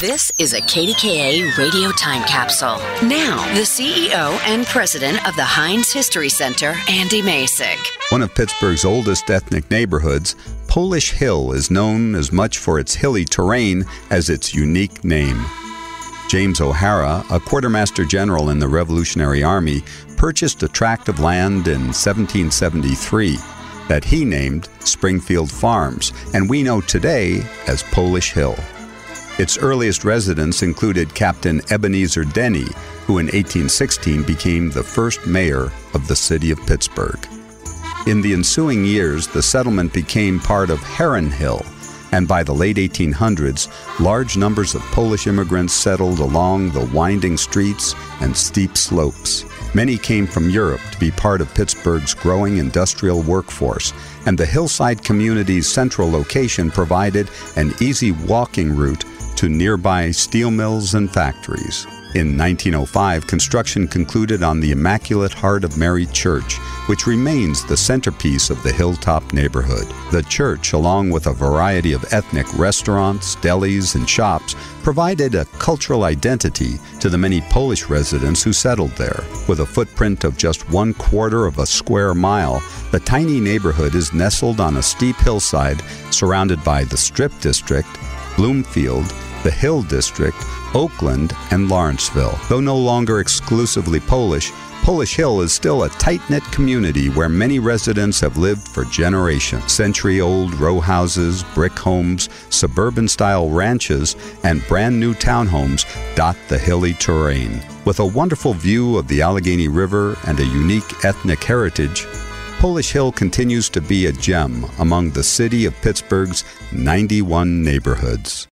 This is a KDKA radio time capsule. Now, the CEO and president of the Heinz History Center, Andy Masich. One of Pittsburgh's oldest ethnic neighborhoods, Polish Hill is known as much for its hilly terrain as its unique name. James O'Hara, a quartermaster general in the Revolutionary Army, purchased a tract of land in 1773 that he named Springfield Farms, and we know today as Polish Hill. Its earliest residents included Captain Ebenezer Denny, who in 1816 became the first mayor of the city of Pittsburgh. In the ensuing years, the settlement became part of Herron Hill, and by the late 1800s, large numbers of Polish immigrants settled along the winding streets and steep slopes. Many came from Europe to be part of Pittsburgh's growing industrial workforce, and the hillside community's central location provided an easy walking route to nearby steel mills and factories. In 1905, construction concluded on the Immaculate Heart of Mary Church, which remains the centerpiece of the hilltop neighborhood. The church, along with a variety of ethnic restaurants, delis, and shops, provided a cultural identity to the many Polish residents who settled there. With a footprint of just one quarter of a square mile, the tiny neighborhood is nestled on a steep hillside surrounded by the Strip District, Bloomfield, the Hill District, Oakland, and Lawrenceville. Though no longer exclusively Polish, Polish Hill is still a tight knit community where many residents have lived for generations. Century old row houses, brick homes, suburban style ranches, and brand new townhomes dot the hilly terrain. With a wonderful view of the Allegheny River and a unique ethnic heritage, Polish Hill continues to be a gem among the city of Pittsburgh's 91 neighborhoods.